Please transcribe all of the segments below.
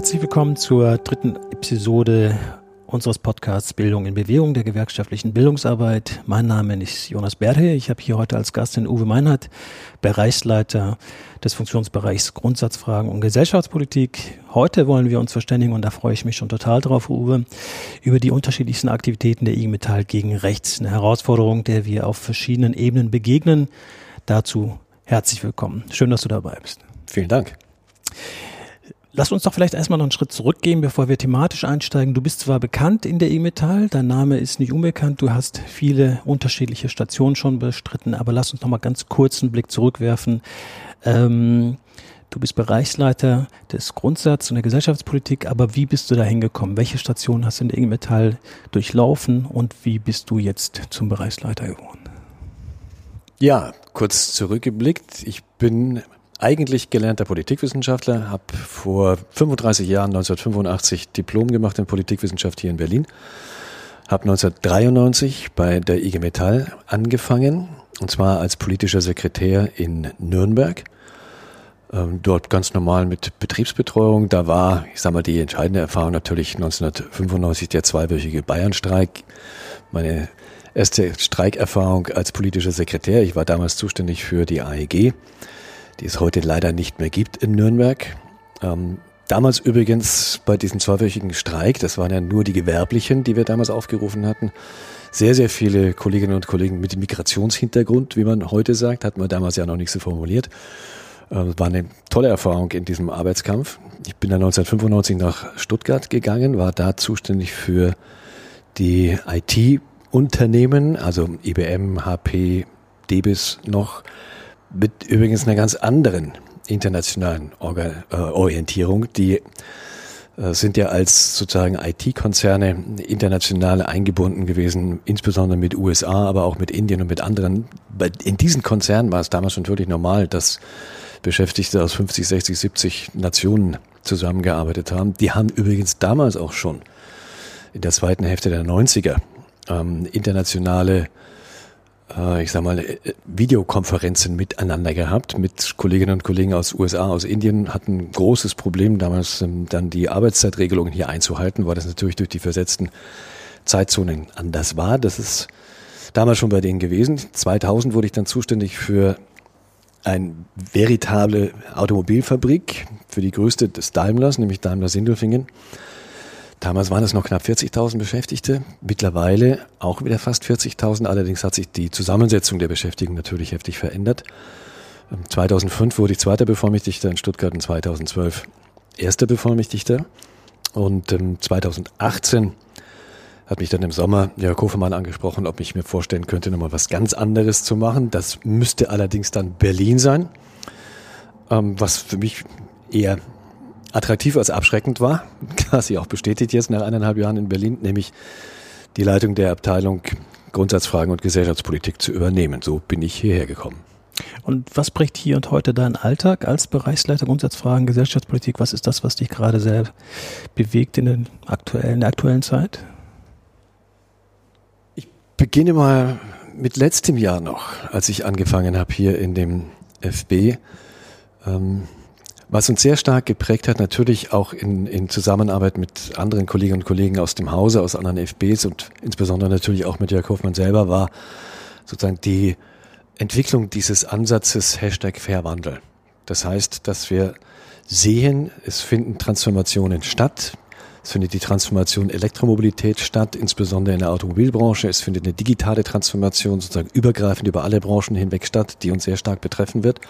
Herzlich willkommen zur dritten Episode unseres Podcasts Bildung in Bewegung der gewerkschaftlichen Bildungsarbeit. Mein Name ist Jonas Berhe. Ich habe hier heute als Gast den Uwe Meinhardt, Bereichsleiter des Funktionsbereichs Grundsatzfragen und Gesellschaftspolitik. Heute wollen wir uns verständigen und da freue ich mich schon total drauf, Uwe, über die unterschiedlichsten Aktivitäten der IG Metall gegen rechts. Eine Herausforderung, der wir auf verschiedenen Ebenen begegnen. Dazu herzlich willkommen. Schön, dass du dabei bist. Vielen Dank. Lass uns doch vielleicht erstmal noch einen Schritt zurückgehen, bevor wir thematisch einsteigen. Du bist zwar bekannt in der E-Metall, dein Name ist nicht unbekannt, du hast viele unterschiedliche Stationen schon bestritten, aber lass uns noch mal ganz kurz einen Blick zurückwerfen. Ähm, du bist Bereichsleiter des Grundsatz und der Gesellschaftspolitik, aber wie bist du da hingekommen? Welche Stationen hast du in der E-Metall durchlaufen und wie bist du jetzt zum Bereichsleiter geworden? Ja, kurz zurückgeblickt. Ich bin eigentlich gelernter Politikwissenschaftler, habe vor 35 Jahren, 1985, Diplom gemacht in Politikwissenschaft hier in Berlin, habe 1993 bei der IG Metall angefangen, und zwar als politischer Sekretär in Nürnberg. Ähm, dort ganz normal mit Betriebsbetreuung. Da war, ich sag mal, die entscheidende Erfahrung natürlich 1995 der zweiwöchige Bayernstreik. Meine erste Streikerfahrung als politischer Sekretär. Ich war damals zuständig für die AEG die es heute leider nicht mehr gibt in Nürnberg. Ähm, damals übrigens bei diesem zweiwöchigen Streik, das waren ja nur die Gewerblichen, die wir damals aufgerufen hatten, sehr, sehr viele Kolleginnen und Kollegen mit Migrationshintergrund, wie man heute sagt, hat man damals ja noch nicht so formuliert. Ähm, war eine tolle Erfahrung in diesem Arbeitskampf. Ich bin dann 1995 nach Stuttgart gegangen, war da zuständig für die IT-Unternehmen, also IBM, HP, Debis noch, mit übrigens einer ganz anderen internationalen Orga, äh, Orientierung. Die äh, sind ja als sozusagen IT-Konzerne international eingebunden gewesen, insbesondere mit USA, aber auch mit Indien und mit anderen. In diesen Konzernen war es damals schon wirklich normal, dass Beschäftigte aus 50, 60, 70 Nationen zusammengearbeitet haben. Die haben übrigens damals auch schon in der zweiten Hälfte der 90er ähm, internationale ich sag mal, äh, Videokonferenzen miteinander gehabt mit Kolleginnen und Kollegen aus USA, aus Indien, hatten großes Problem damals ähm, dann die Arbeitszeitregelungen hier einzuhalten, weil das natürlich durch die versetzten Zeitzonen anders war. Das ist damals schon bei denen gewesen. 2000 wurde ich dann zuständig für eine veritable Automobilfabrik, für die größte des Daimlers, nämlich Daimler Sindelfingen. Damals waren es noch knapp 40.000 Beschäftigte, mittlerweile auch wieder fast 40.000. Allerdings hat sich die Zusammensetzung der Beschäftigten natürlich heftig verändert. 2005 ähm, wurde ich zweiter Bevollmächtigter in Stuttgart und 2012 erster Bevollmächtigter. Und 2018 ähm, hat mich dann im Sommer Jörg Hofmann angesprochen, ob ich mir vorstellen könnte, nochmal was ganz anderes zu machen. Das müsste allerdings dann Berlin sein, ähm, was für mich eher attraktiv als abschreckend war, quasi auch bestätigt jetzt nach eineinhalb Jahren in Berlin, nämlich die Leitung der Abteilung Grundsatzfragen und Gesellschaftspolitik zu übernehmen. So bin ich hierher gekommen. Und was bricht hier und heute dein Alltag als Bereichsleiter Grundsatzfragen, Gesellschaftspolitik? Was ist das, was dich gerade sehr bewegt in, den aktuellen, in der aktuellen Zeit? Ich beginne mal mit letztem Jahr noch, als ich angefangen habe hier in dem FB. Ähm, was uns sehr stark geprägt hat, natürlich auch in, in Zusammenarbeit mit anderen Kolleginnen und Kollegen aus dem Hause, aus anderen FBs und insbesondere natürlich auch mit Jörg Hofmann selber, war sozusagen die Entwicklung dieses Ansatzes Hashtag Fairwandel. Das heißt, dass wir sehen, es finden Transformationen statt. Es findet die Transformation Elektromobilität statt, insbesondere in der Automobilbranche. Es findet eine digitale Transformation sozusagen übergreifend über alle Branchen hinweg statt, die uns sehr stark betreffen wird.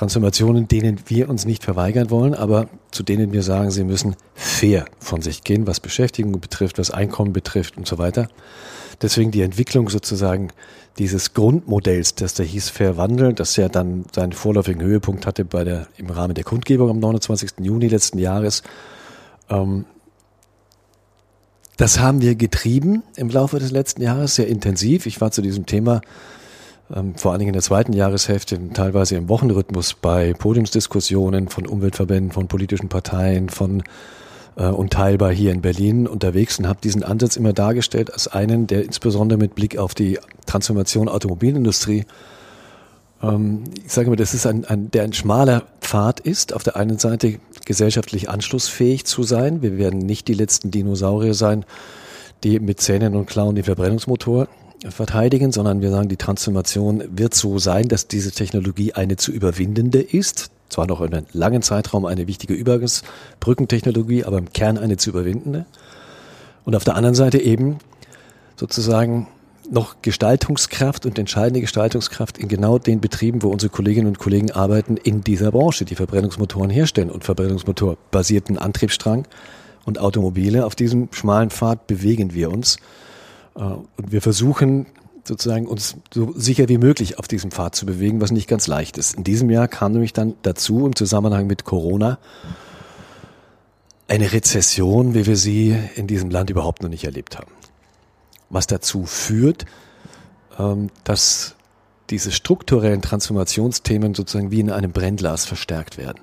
Transformationen, denen wir uns nicht verweigern wollen, aber zu denen wir sagen, sie müssen fair von sich gehen, was Beschäftigung betrifft, was Einkommen betrifft und so weiter. Deswegen die Entwicklung sozusagen dieses Grundmodells, das da hieß Fair Wandel, das ja dann seinen vorläufigen Höhepunkt hatte bei der, im Rahmen der Kundgebung am 29. Juni letzten Jahres. Ähm, das haben wir getrieben im Laufe des letzten Jahres sehr intensiv. Ich war zu diesem Thema ähm, vor allen Dingen in der zweiten Jahreshälfte teilweise im Wochenrhythmus bei Podiumsdiskussionen von Umweltverbänden, von politischen Parteien, von äh, unteilbar hier in Berlin unterwegs und habe diesen Ansatz immer dargestellt als einen, der insbesondere mit Blick auf die Transformation Automobilindustrie Ähm, ich sage mal, das ist ein, ein, der ein schmaler Pfad ist. Auf der einen Seite gesellschaftlich anschlussfähig zu sein. Wir werden nicht die letzten Dinosaurier sein, die mit Zähnen und Klauen den Verbrennungsmotor verteidigen, sondern wir sagen, die Transformation wird so sein, dass diese Technologie eine zu überwindende ist. Zwar noch in einem langen Zeitraum eine wichtige Übergangsbrückentechnologie, aber im Kern eine zu überwindende. Und auf der anderen Seite eben sozusagen noch Gestaltungskraft und entscheidende Gestaltungskraft in genau den Betrieben, wo unsere Kolleginnen und Kollegen arbeiten in dieser Branche, die Verbrennungsmotoren herstellen und Verbrennungsmotorbasierten Antriebsstrang und Automobile. Auf diesem schmalen Pfad bewegen wir uns. Äh, und wir versuchen sozusagen uns so sicher wie möglich auf diesem Pfad zu bewegen, was nicht ganz leicht ist. In diesem Jahr kam nämlich dann dazu im Zusammenhang mit Corona eine Rezession, wie wir sie in diesem Land überhaupt noch nicht erlebt haben was dazu führt, ähm, dass diese strukturellen Transformationsthemen sozusagen wie in einem Brennglas verstärkt werden.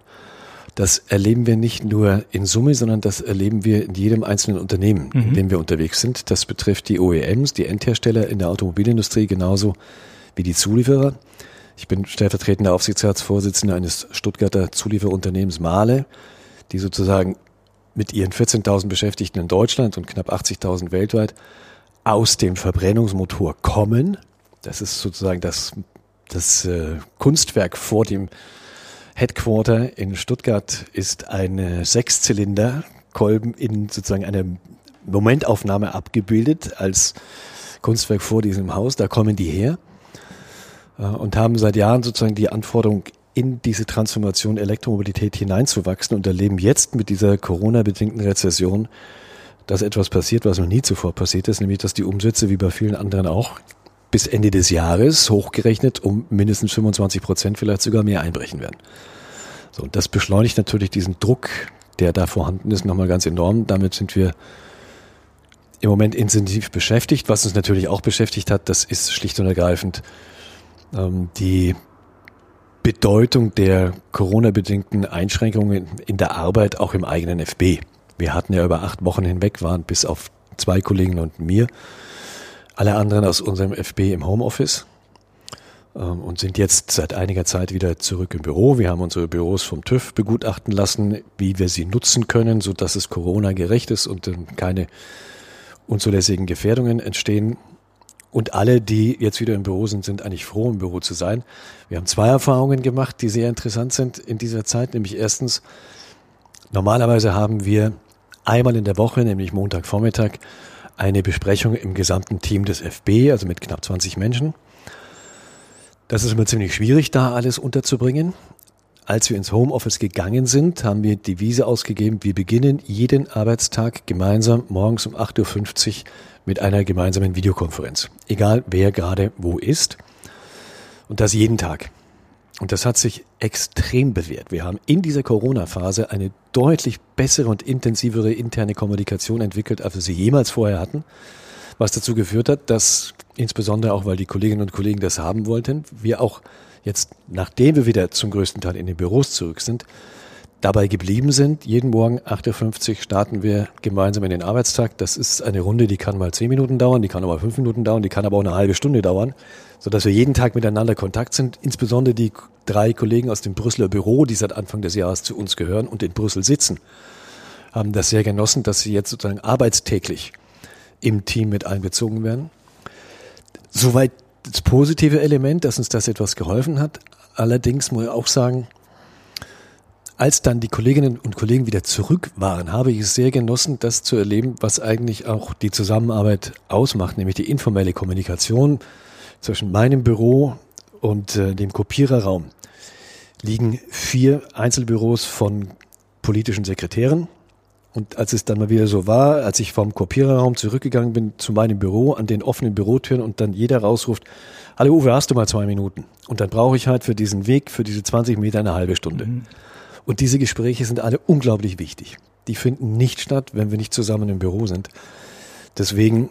Das erleben wir nicht nur in Summe, sondern das erleben wir in jedem einzelnen Unternehmen, mhm. in dem wir unterwegs sind. Das betrifft die OEMs, die Endhersteller in der Automobilindustrie genauso wie die Zulieferer. Ich bin stellvertretender Aufsichtsratsvorsitzender eines Stuttgarter Zulieferunternehmens Mahle, die sozusagen mit ihren 14.000 Beschäftigten in Deutschland und knapp 80.000 weltweit aus dem Verbrennungsmotor kommen. Das ist sozusagen das, das äh, Kunstwerk vor dem Headquarter in Stuttgart ist ein Sechszylinder-Kolben in sozusagen einer Momentaufnahme abgebildet als Kunstwerk vor diesem Haus. Da kommen die her äh, und haben seit Jahren sozusagen die Anforderung, in diese Transformation Elektromobilität hineinzuwachsen und erleben jetzt mit dieser Corona-bedingten Rezession dass etwas passiert, was noch nie zuvor passiert ist, nämlich dass die Umsätze wie bei vielen anderen auch bis Ende des Jahres hochgerechnet um mindestens 25 Prozent, vielleicht sogar mehr einbrechen werden. So, und das beschleunigt natürlich diesen Druck, der da vorhanden ist, nochmal ganz enorm. Damit sind wir im Moment intensiv beschäftigt. Was uns natürlich auch beschäftigt hat, das ist schlicht und ergreifend ähm, die Bedeutung der Corona-bedingten Einschränkungen in der Arbeit auch im eigenen FB. Wir hatten ja über acht Wochen hinweg, waren bis auf zwei Kollegen und mir, alle anderen aus unserem FB im Homeoffice ähm, und sind jetzt seit einiger Zeit wieder zurück im Büro. Wir haben unsere Büros vom TÜV begutachten lassen, wie wir sie nutzen können, so dass es Corona gerecht ist und keine unzulässigen Gefährdungen entstehen. Und alle, die jetzt wieder im Büro sind, sind eigentlich froh, im Büro zu sein. Wir haben zwei Erfahrungen gemacht, die sehr interessant sind in dieser Zeit. Nämlich erstens, normalerweise haben wir einmal in der Woche, nämlich Montagvormittag, eine Besprechung im gesamten Team des FB, also mit knapp 20 Menschen. Das ist immer ziemlich schwierig, da alles unterzubringen. Als wir ins Homeoffice gegangen sind, haben wir die Wiese ausgegeben, wir beginnen jeden Arbeitstag gemeinsam morgens um 8.50 Uhr mit einer gemeinsamen Videokonferenz. Egal wer gerade wo ist. Und das jeden Tag. Und das hat sich extrem bewährt. Wir haben in dieser Corona-Phase eine deutlich bessere und intensivere interne Kommunikation entwickelt, als wir sie jemals vorher hatten. Was dazu geführt hat, dass insbesondere auch, weil die Kolleginnen und Kollegen das haben wollten, wir auch jetzt, nachdem wir wieder zum größten Teil in den Büros zurück sind, dabei geblieben sind. Jeden Morgen 8.50 Uhr starten wir gemeinsam in den Arbeitstag. Das ist eine Runde, die kann mal 10 Minuten dauern, die kann aber 5 Minuten dauern, die kann aber auch eine halbe Stunde dauern, sodass wir jeden Tag miteinander Kontakt sind. Insbesondere die drei Kollegen aus dem Brüsseler Büro, die seit Anfang des Jahres zu uns gehören und in Brüssel sitzen, haben das sehr genossen, dass sie jetzt sozusagen arbeitstäglich im Team mit einbezogen werden. Soweit das positive Element, dass uns das etwas geholfen hat. Allerdings muss ich auch sagen, als dann die Kolleginnen und Kollegen wieder zurück waren, habe ich es sehr genossen, das zu erleben, was eigentlich auch die Zusammenarbeit ausmacht, nämlich die informelle Kommunikation zwischen meinem Büro und äh, dem Kopiererraum. Liegen vier Einzelbüros von politischen Sekretären. Und als es dann mal wieder so war, als ich vom Kopiererraum zurückgegangen bin zu meinem Büro an den offenen Bürotüren und dann jeder rausruft, Hallo Uwe, hast du mal zwei Minuten? Und dann brauche ich halt für diesen Weg, für diese 20 Meter eine halbe Stunde. Mhm. Und diese Gespräche sind alle unglaublich wichtig. Die finden nicht statt, wenn wir nicht zusammen im Büro sind. Deswegen,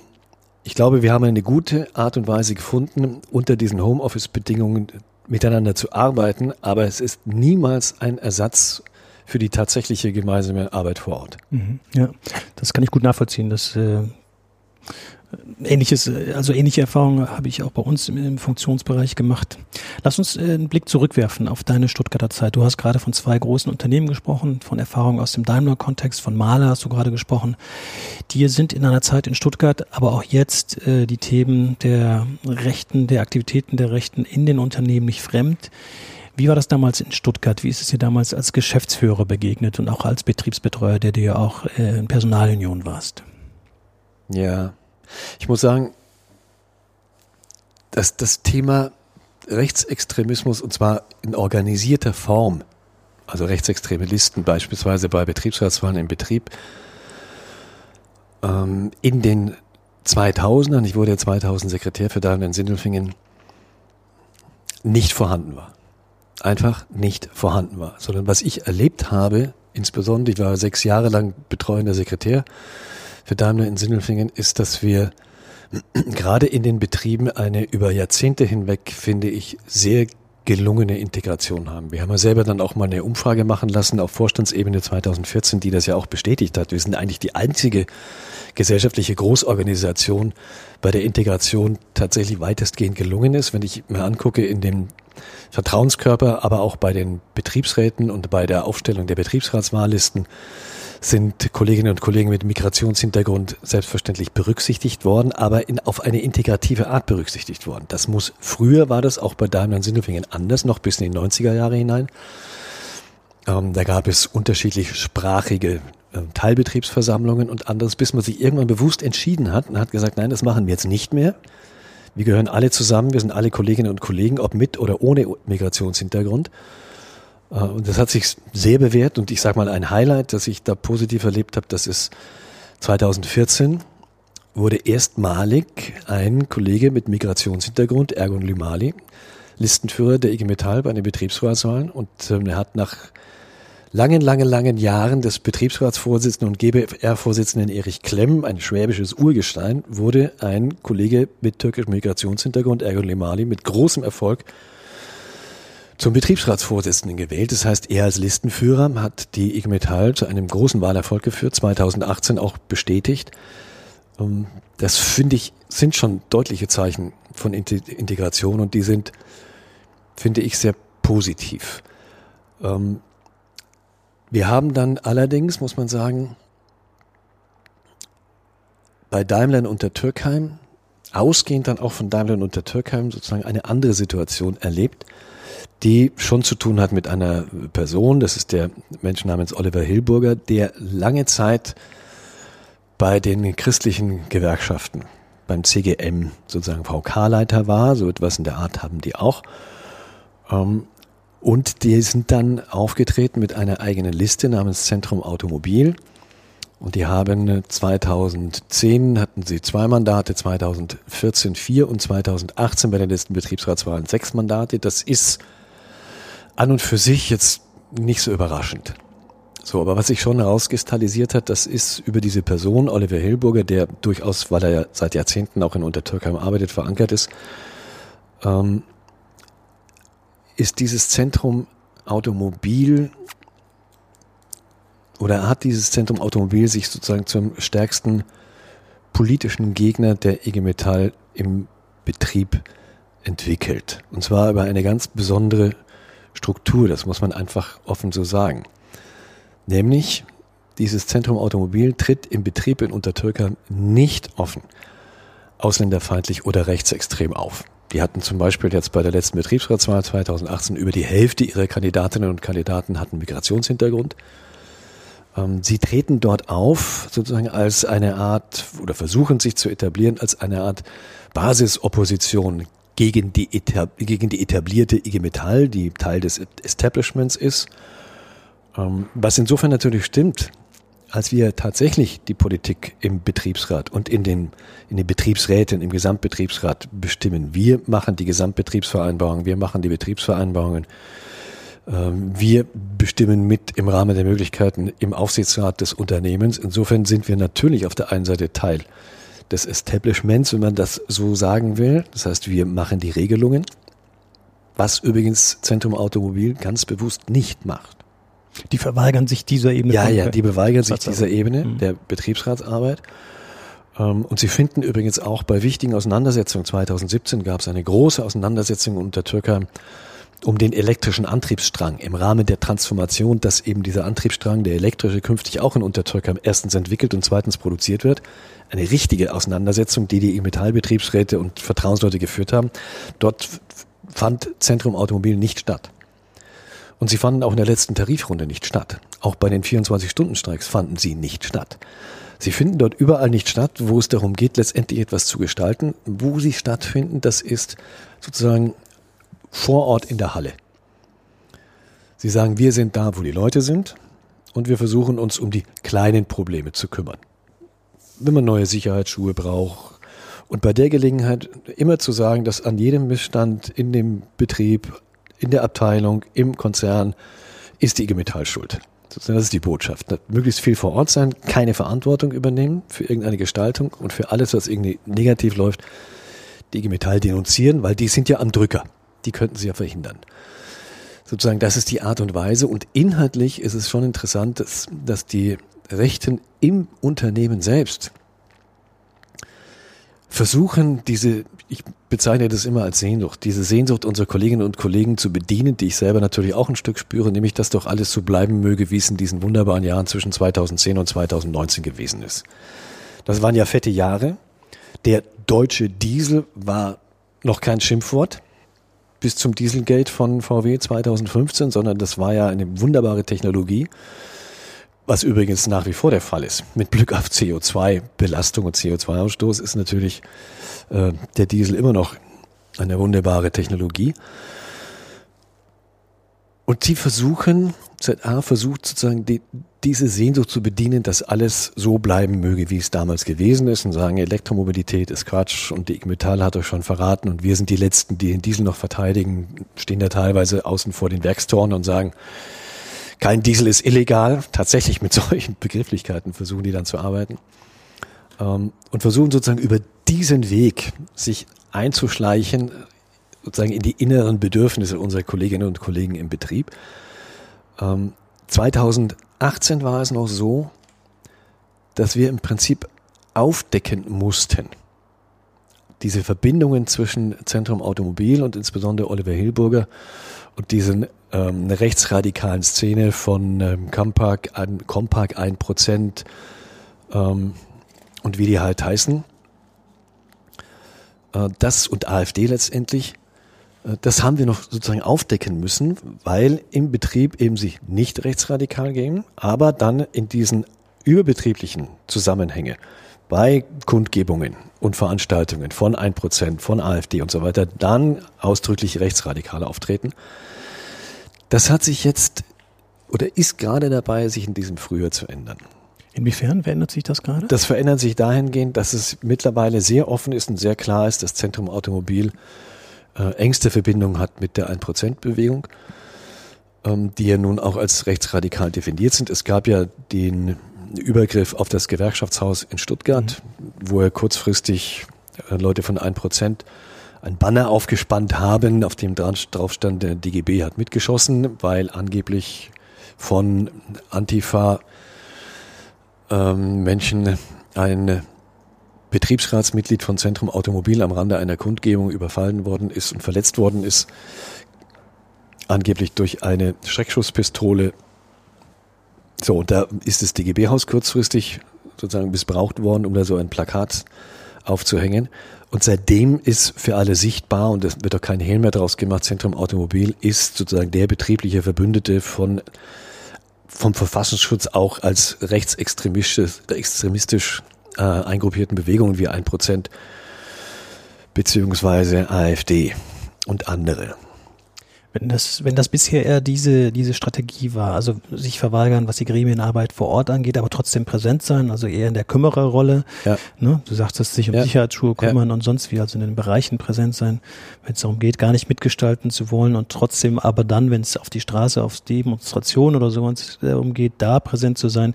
ich glaube, wir haben eine gute Art und Weise gefunden, unter diesen Homeoffice-Bedingungen miteinander zu arbeiten, aber es ist niemals ein Ersatz für die tatsächliche gemeinsame Arbeit vor Ort. Mhm, ja, das kann ich gut nachvollziehen. Das äh, ähnliches, also ähnliche Erfahrungen habe ich auch bei uns im, im Funktionsbereich gemacht. Lass uns äh, einen Blick zurückwerfen auf deine Stuttgarter Zeit. Du hast gerade von zwei großen Unternehmen gesprochen, von Erfahrungen aus dem Daimler-Kontext, von Mahler hast du gerade gesprochen. Dir sind in einer Zeit in Stuttgart, aber auch jetzt äh, die Themen der Rechten, der Aktivitäten der Rechten in den Unternehmen nicht fremd. Wie war das damals in Stuttgart? Wie ist es dir damals als Geschäftsführer begegnet und auch als Betriebsbetreuer, der dir ja auch äh, in Personalunion warst? Ja, ich muss sagen, dass das Thema Rechtsextremismus und zwar in organisierter Form, also rechtsextreme Listen beispielsweise bei Betriebsratswahlen im Betrieb, ähm, in den 2000ern, ich wurde ja 2000 Sekretär für Daimler in Sindelfingen, nicht vorhanden war. Einfach nicht vorhanden war. Sondern was ich erlebt habe, insbesondere, ich war sechs Jahre lang betreuender Sekretär für Daimler in Sindelfingen, ist, dass wir gerade in den Betrieben eine über Jahrzehnte hinweg, finde ich, sehr gelungene Integration haben. Wir haben ja selber dann auch mal eine Umfrage machen lassen auf Vorstandsebene 2014, die das ja auch bestätigt hat. Wir sind eigentlich die einzige gesellschaftliche Großorganisation, bei der Integration tatsächlich weitestgehend gelungen ist. Wenn ich mir angucke in dem Vertrauenskörper, aber auch bei den Betriebsräten und bei der Aufstellung der Betriebsratswahllisten sind Kolleginnen und Kollegen mit Migrationshintergrund selbstverständlich berücksichtigt worden, aber in, auf eine integrative Art berücksichtigt worden. Das muss, früher war das auch bei Daimler und Sindelfingen anders, noch bis in die 90er Jahre hinein. Ähm, da gab es unterschiedlich sprachige äh, Teilbetriebsversammlungen und anderes, bis man sich irgendwann bewusst entschieden hat und hat gesagt, nein, das machen wir jetzt nicht mehr. Wir gehören alle zusammen, wir sind alle Kolleginnen und Kollegen, ob mit oder ohne Migrationshintergrund. Äh, und das hat sich sehr bewährt. Und ich sage mal ein Highlight, das ich da positiv erlebt habe, das ist 2014 wurde erstmalig ein Kollege mit Migrationshintergrund, Ergon Limali, Listenführer der IG Metall bei den Betriebsratswahlen. Und ähm, er hat nach langen, langen, langen Jahren des Betriebsratsvorsitzenden und GBR-Vorsitzenden Erich Klemm, ein schwäbisches Urgestein, wurde ein Kollege mit türkischem Migrationshintergrund, Ergun Lemali, mit großem Erfolg zum Betriebsratsvorsitzenden gewählt. Das heißt, er als Listenführer hat die IG Metall zu einem großen Wahlerfolg geführt, 2018 auch bestätigt. Ähm, das finde ich, sind schon deutliche Zeichen von Integration und die sind, finde ich, sehr positiv. Ähm, wir haben dann allerdings, muss man sagen, bei Daimler unter Türkheim, ausgehend dann auch von Daimler unter Türkheim, sozusagen eine andere Situation erlebt, die schon zu tun hat mit einer Person, das ist der Mensch namens Oliver Hilburger, der lange Zeit bei den christlichen Gewerkschaften, beim CGM sozusagen VK-Leiter war, so etwas in der Art haben die auch. Ähm, und die sind dann aufgetreten mit einer eigenen Liste namens Zentrum Automobil. Und die haben 2010 hatten sie zwei Mandate, 2014 vier und 2018 bei den letzten Betriebsratswahlen sechs Mandate. Das ist an und für sich jetzt nicht so überraschend. So, aber was sich schon herauskristallisiert hat, das ist über diese Person, Oliver Hillburger, der durchaus, weil er ja seit Jahrzehnten auch in Untertürkheim arbeitet, verankert ist, ähm, ist dieses Zentrum Automobil oder hat dieses Zentrum Automobil sich sozusagen zum stärksten politischen Gegner der IG Metall im Betrieb entwickelt. Und zwar über eine ganz besondere Struktur, das muss man einfach offen so sagen. Nämlich, dieses Zentrum Automobil tritt im Betrieb in Untertürkheim nicht offen ausländerfeindlich oder rechtsextrem auf. Die hatten zum Beispiel jetzt bei der letzten Betriebsratswahl 2018 über die Hälfte ihrer Kandidatinnen und Kandidaten hatten Migrationshintergrund. Ähm, sie treten dort auf, sozusagen als eine Art, oder versuchen sich zu etablieren, als eine Art Basisopposition gegen die, gegen die etablierte IG Metall, die Teil des Establishments ist. Ähm, was insofern natürlich stimmt, als wir tatsächlich die Politik im Betriebsrat und in den, in den Betriebsräten, im Gesamtbetriebsrat bestimmen. Wir machen die Gesamtbetriebsvereinbarungen, wir machen die Betriebsvereinbarungen. Ähm, wir bestimmen mit im Rahmen der Möglichkeiten im Aufsichtsrat des Unternehmens. Insofern sind wir natürlich auf der einen Seite Teil des Establishments, wenn man das so sagen will. Das heißt, wir machen die Regelungen, was übrigens Zentrum Automobil ganz bewusst nicht macht. Die verweigern sich dieser Ebene. Ja, ja, die verweigern sich dieser Ebene mhm. der Betriebsratsarbeit. Ähm, und Sie finden übrigens auch bei wichtigen Auseinandersetzungen, 2017 gab es eine große Auseinandersetzung unter Türkei um den elektrischen Antriebsstrang im Rahmen der Transformation, dass eben dieser Antriebsstrang, der elektrische, künftig auch in Untertürkheim erstens entwickelt und zweitens produziert wird. Eine richtige Auseinandersetzung, die die Metallbetriebsräte und Vertrauensleute geführt haben. Dort fand Zentrum Automobil nicht statt. Und sie fanden auch in der letzten Tarifrunde nicht statt. Auch bei den 24-Stunden-Streiks fanden sie nicht statt. Sie finden dort überall nicht statt, wo es darum geht, letztendlich etwas zu gestalten. Wo sie stattfinden, das ist sozusagen vor Ort in der Halle. Sie sagen, wir sind da, wo die Leute sind und wir versuchen uns um die kleinen Probleme zu kümmern. Wenn man neue Sicherheitsschuhe braucht und bei der Gelegenheit immer zu sagen, dass an jedem Missstand in dem Betrieb, in der Abteilung, im Konzern ist die IG Metall schuld. Das ist die Botschaft. Möglichst viel vor Ort sein, keine Verantwortung übernehmen für irgendeine Gestaltung und für alles, was irgendwie negativ läuft, die IG Metall denunzieren, weil die sind ja am Drücker. Die könnten sie ja verhindern. Sozusagen, das ist die Art und Weise. Und inhaltlich ist es schon interessant, dass, dass die Rechten im Unternehmen selbst versuchen, diese, ich bezeichne das immer als Sehnsucht, diese Sehnsucht unserer Kolleginnen und Kollegen zu bedienen, die ich selber natürlich auch ein Stück spüre, nämlich, dass doch alles so bleiben möge, wie es in diesen wunderbaren Jahren zwischen 2010 und 2019 gewesen ist. Das waren ja fette Jahre. Der deutsche Diesel war noch kein Schimpfwort bis zum Dieselgate von VW 2015, sondern das war ja eine wunderbare Technologie. Was übrigens nach wie vor der Fall ist. Mit Blick auf CO2-Belastung und CO2-Ausstoß ist natürlich äh, der Diesel immer noch eine wunderbare Technologie. Und sie versuchen, ZA versucht sozusagen die, diese Sehnsucht zu bedienen, dass alles so bleiben möge, wie es damals gewesen ist und sagen, Elektromobilität ist Quatsch und die IG Metall hat euch schon verraten und wir sind die Letzten, die den Diesel noch verteidigen, stehen da teilweise außen vor den Werkstoren und sagen, kein Diesel ist illegal. Tatsächlich mit solchen Begrifflichkeiten versuchen die dann zu arbeiten. Ähm, und versuchen sozusagen über diesen Weg sich einzuschleichen, sozusagen in die inneren Bedürfnisse unserer Kolleginnen und Kollegen im Betrieb. 2018 ähm, war es noch so, dass wir im Prinzip aufdecken mussten, diese Verbindungen zwischen Zentrum Automobil und insbesondere Oliver Hilburger und diesen ähm, rechtsradikalen Szene von ähm, Compark 1% ähm, und wie die halt heißen. Äh, das und AfD letztendlich, das haben wir noch sozusagen aufdecken müssen, weil im Betrieb eben sich nicht rechtsradikal gehen, aber dann in diesen überbetrieblichen Zusammenhänge bei Kundgebungen und Veranstaltungen von 1%, von AfD und so weiter, dann ausdrücklich rechtsradikale auftreten. Das hat sich jetzt oder ist gerade dabei, sich in diesem Frühjahr zu ändern. Inwiefern verändert sich das gerade? Das verändert sich dahingehend, dass es mittlerweile sehr offen ist und sehr klar ist, dass Zentrum Automobil äh, engste Verbindung hat mit der 1%-Bewegung, ähm, die ja nun auch als rechtsradikal definiert sind. Es gab ja den Übergriff auf das Gewerkschaftshaus in Stuttgart, mhm. wo er kurzfristig äh, Leute von 1% ein Banner aufgespannt haben, auf dem drauf stand, der DGB hat mitgeschossen, weil angeblich von Antifa ähm, Menschen ein Betriebsratsmitglied von Zentrum Automobil am Rande einer Kundgebung überfallen worden ist und verletzt worden ist, angeblich durch eine Schreckschusspistole. So, und da ist das DGB-Haus kurzfristig sozusagen missbraucht worden, um da so ein Plakat aufzuhängen. Und seitdem ist für alle sichtbar, und es wird auch kein Hehl mehr draus gemacht, Zentrum Automobil ist sozusagen der betriebliche Verbündete von vom Verfassungsschutz auch als rechtsextremistisch extremistisch, äh, eingruppierten Bewegungen wie ein Prozent beziehungsweise AfD und andere. Wenn das, wenn das bisher eher diese, diese Strategie war, also sich verweigern, was die Gremienarbeit vor Ort angeht, aber trotzdem präsent sein, also eher in der Kümmererrolle. Ja. Ne? Du sagtest, sich um ja. Sicherheitsschuhe kümmern ja. und sonst wie, also in den Bereichen präsent sein, wenn es darum geht, gar nicht mitgestalten zu wollen und trotzdem aber dann, wenn es auf die Straße, auf Demonstration oder so darum geht, da präsent zu sein.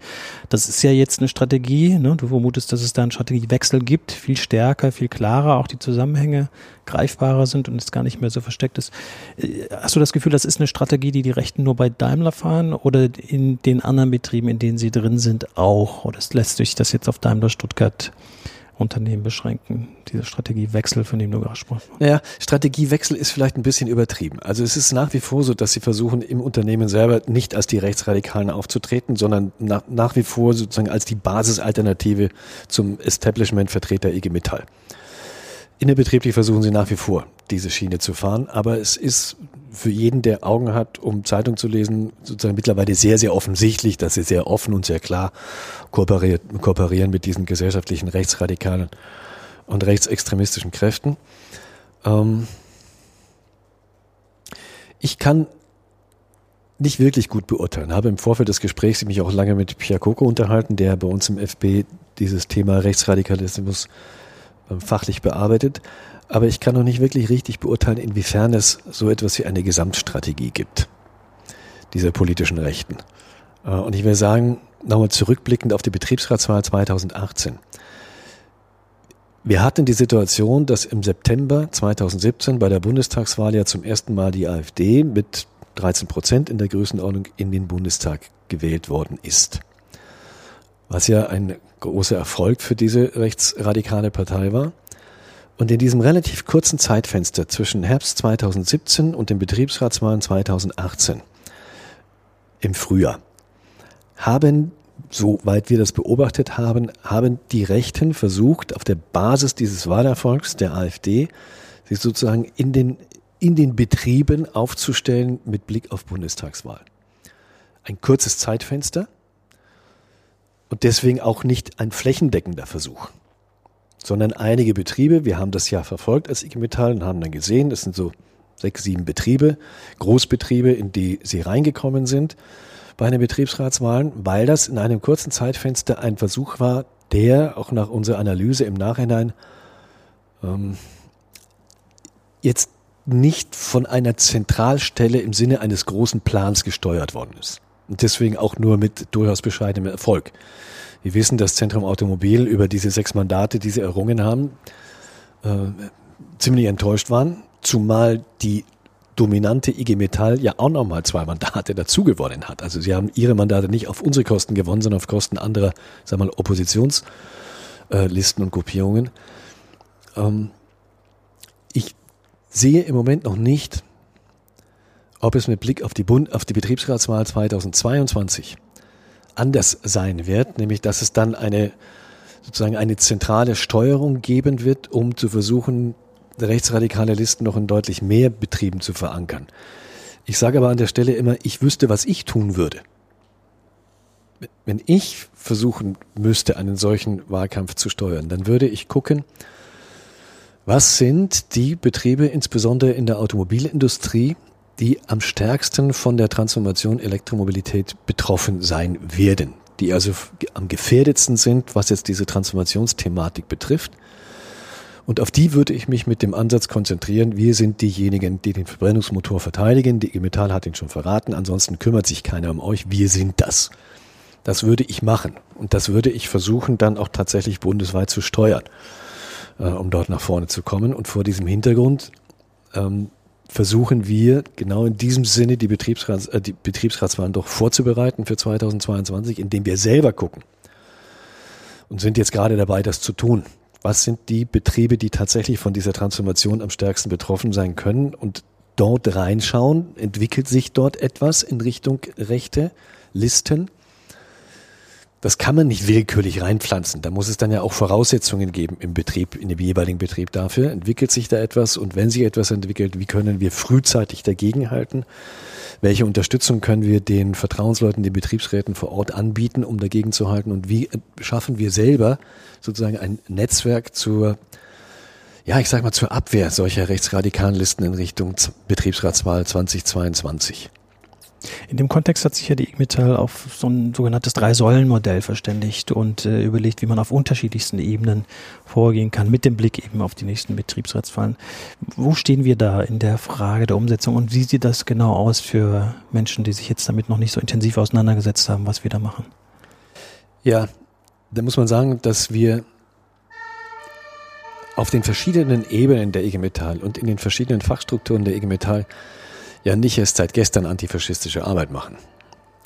Das ist ja jetzt eine Strategie. Ne? Du vermutest, dass es da einen Strategiewechsel gibt, viel stärker, viel klarer, auch die Zusammenhänge greifbarer sind und es gar nicht mehr so versteckt ist. Äh, hast du das Gefühl, das ist eine Strategie, die die Rechten nur bei Daimler fahren oder in den anderen Betrieben, in denen sie drin sind, auch? Oder lässt sich das jetzt auf Daimler Stuttgart Unternehmen beschränken, diese Strategiewechsel, von dem du gerade gesprochen hast? Naja, Strategiewechsel ist vielleicht ein bisschen übertrieben. Also es ist nach wie vor so, dass sie versuchen, im Unternehmen selber nicht als die Rechtsradikalen aufzutreten, sondern nach, nach wie vor sozusagen als die Basisalternative zum Establishment-Vertreter IG Metall. Innerbetrieblich versuchen sie nach wie vor, diese Schiene zu fahren, aber es ist für jeden, der Augen hat, um Zeitung zu lesen, sozusagen mittlerweile sehr, sehr offensichtlich, dass sie sehr offen und sehr klar kooperieren mit diesen gesellschaftlichen rechtsradikalen und rechtsextremistischen Kräften. Ähm ich kann nicht wirklich gut beurteilen. Habe im Vorfeld des Gesprächs mich auch lange mit Pierre Koko unterhalten, der bei uns im FB dieses Thema Rechtsradikalismus äh, fachlich bearbeitet. Aber ich kann noch nicht wirklich richtig beurteilen, inwiefern es so etwas wie eine Gesamtstrategie gibt, dieser politischen Rechten. Äh, und ich will sagen, nochmal zurückblickend auf die Betriebsratswahl 2018. Wir hatten die Situation, dass im September 2017 bei der Bundestagswahl ja zum ersten Mal die AfD mit 13 Prozent in der Größenordnung in den Bundestag gewählt worden ist. Was ja ein großer Erfolg für diese rechtsradikale Partei war. Und in diesem relativ kurzen Zeitfenster zwischen Herbst 2017 und den Betriebsratswahlen 2018 im Frühjahr haben, soweit wir das beobachtet haben, haben die Rechten versucht, auf der Basis dieses Wahlerfolgs der AfD, sich sozusagen in den, in den Betrieben aufzustellen mit Blick auf Bundestagswahl. Ein kurzes Zeitfenster und deswegen auch nicht ein flächendeckender Versuch sondern einige Betriebe. Wir haben das ja verfolgt als IG Metall und haben dann gesehen, es sind so sechs, sieben Betriebe, Großbetriebe, in die sie reingekommen sind bei den Betriebsratswahlen, weil das in einem kurzen Zeitfenster ein Versuch war, der auch nach unserer Analyse im Nachhinein ähm, jetzt nicht von einer Zentralstelle im Sinne eines großen Plans gesteuert worden ist. Und deswegen auch nur mit durchaus bescheidenem Erfolg. Wir wissen, dass Zentrum Automobil über diese sechs Mandate, die sie errungen haben, äh, ziemlich enttäuscht waren, zumal die dominante IG Metall ja auch nochmal zwei Mandate dazu gewonnen hat. Also sie haben ihre Mandate nicht auf unsere Kosten gewonnen, sondern auf Kosten anderer, sagen wir mal, Oppositionslisten und Gruppierungen. Ähm, ich sehe im Moment noch nicht, ob es mit Blick auf die, Bund, auf die Betriebsratswahl 2022 anders sein wird, nämlich dass es dann eine sozusagen eine zentrale Steuerung geben wird, um zu versuchen, rechtsradikale Listen noch in deutlich mehr Betrieben zu verankern. Ich sage aber an der Stelle immer, ich wüsste, was ich tun würde. Wenn ich versuchen müsste, einen solchen Wahlkampf zu steuern, dann würde ich gucken, was sind die Betriebe, insbesondere in der Automobilindustrie, die am stärksten von der Transformation Elektromobilität betroffen sein werden, die also am gefährdetsten sind, was jetzt diese Transformationsthematik betrifft. Und auf die würde ich mich mit dem Ansatz konzentrieren, wir sind diejenigen, die den Verbrennungsmotor verteidigen. Die Metall hat ihn schon verraten, ansonsten kümmert sich keiner um euch, wir sind das. Das würde ich machen. Und das würde ich versuchen, dann auch tatsächlich bundesweit zu steuern, äh, um dort nach vorne zu kommen. Und vor diesem Hintergrund ähm, versuchen wir genau in diesem Sinne die, Betriebsrats, äh, die Betriebsratswahlen doch vorzubereiten für 2022, indem wir selber gucken und sind jetzt gerade dabei, das zu tun. Was sind die Betriebe, die tatsächlich von dieser Transformation am stärksten betroffen sein können und dort reinschauen? Entwickelt sich dort etwas in Richtung rechte Listen? Das kann man nicht willkürlich reinpflanzen. Da muss es dann ja auch Voraussetzungen geben im Betrieb, in dem jeweiligen Betrieb dafür. Entwickelt sich da etwas und wenn sich etwas entwickelt, wie können wir frühzeitig dagegenhalten? Welche Unterstützung können wir den Vertrauensleuten, den Betriebsräten vor Ort anbieten, um dagegen zu halten? Und wie schaffen wir selber sozusagen ein Netzwerk zur, ja, ich sag mal, zur Abwehr solcher rechtsradikalen Listen in Richtung Betriebsratswahl 2022? In dem Kontext hat sich ja die IG Metall auf so ein sogenanntes Drei-Säulen-Modell verständigt und äh, überlegt, wie man auf unterschiedlichsten Ebenen vorgehen kann, mit dem Blick eben auf die nächsten Betriebsratswahlen. Wo stehen wir da in der Frage der Umsetzung und wie sieht das genau aus für Menschen, die sich jetzt damit noch nicht so intensiv auseinandergesetzt haben, was wir da machen? Ja, da muss man sagen, dass wir auf den verschiedenen Ebenen der IG Metall und in den verschiedenen Fachstrukturen der IG Metall ja nicht erst seit gestern antifaschistische Arbeit machen.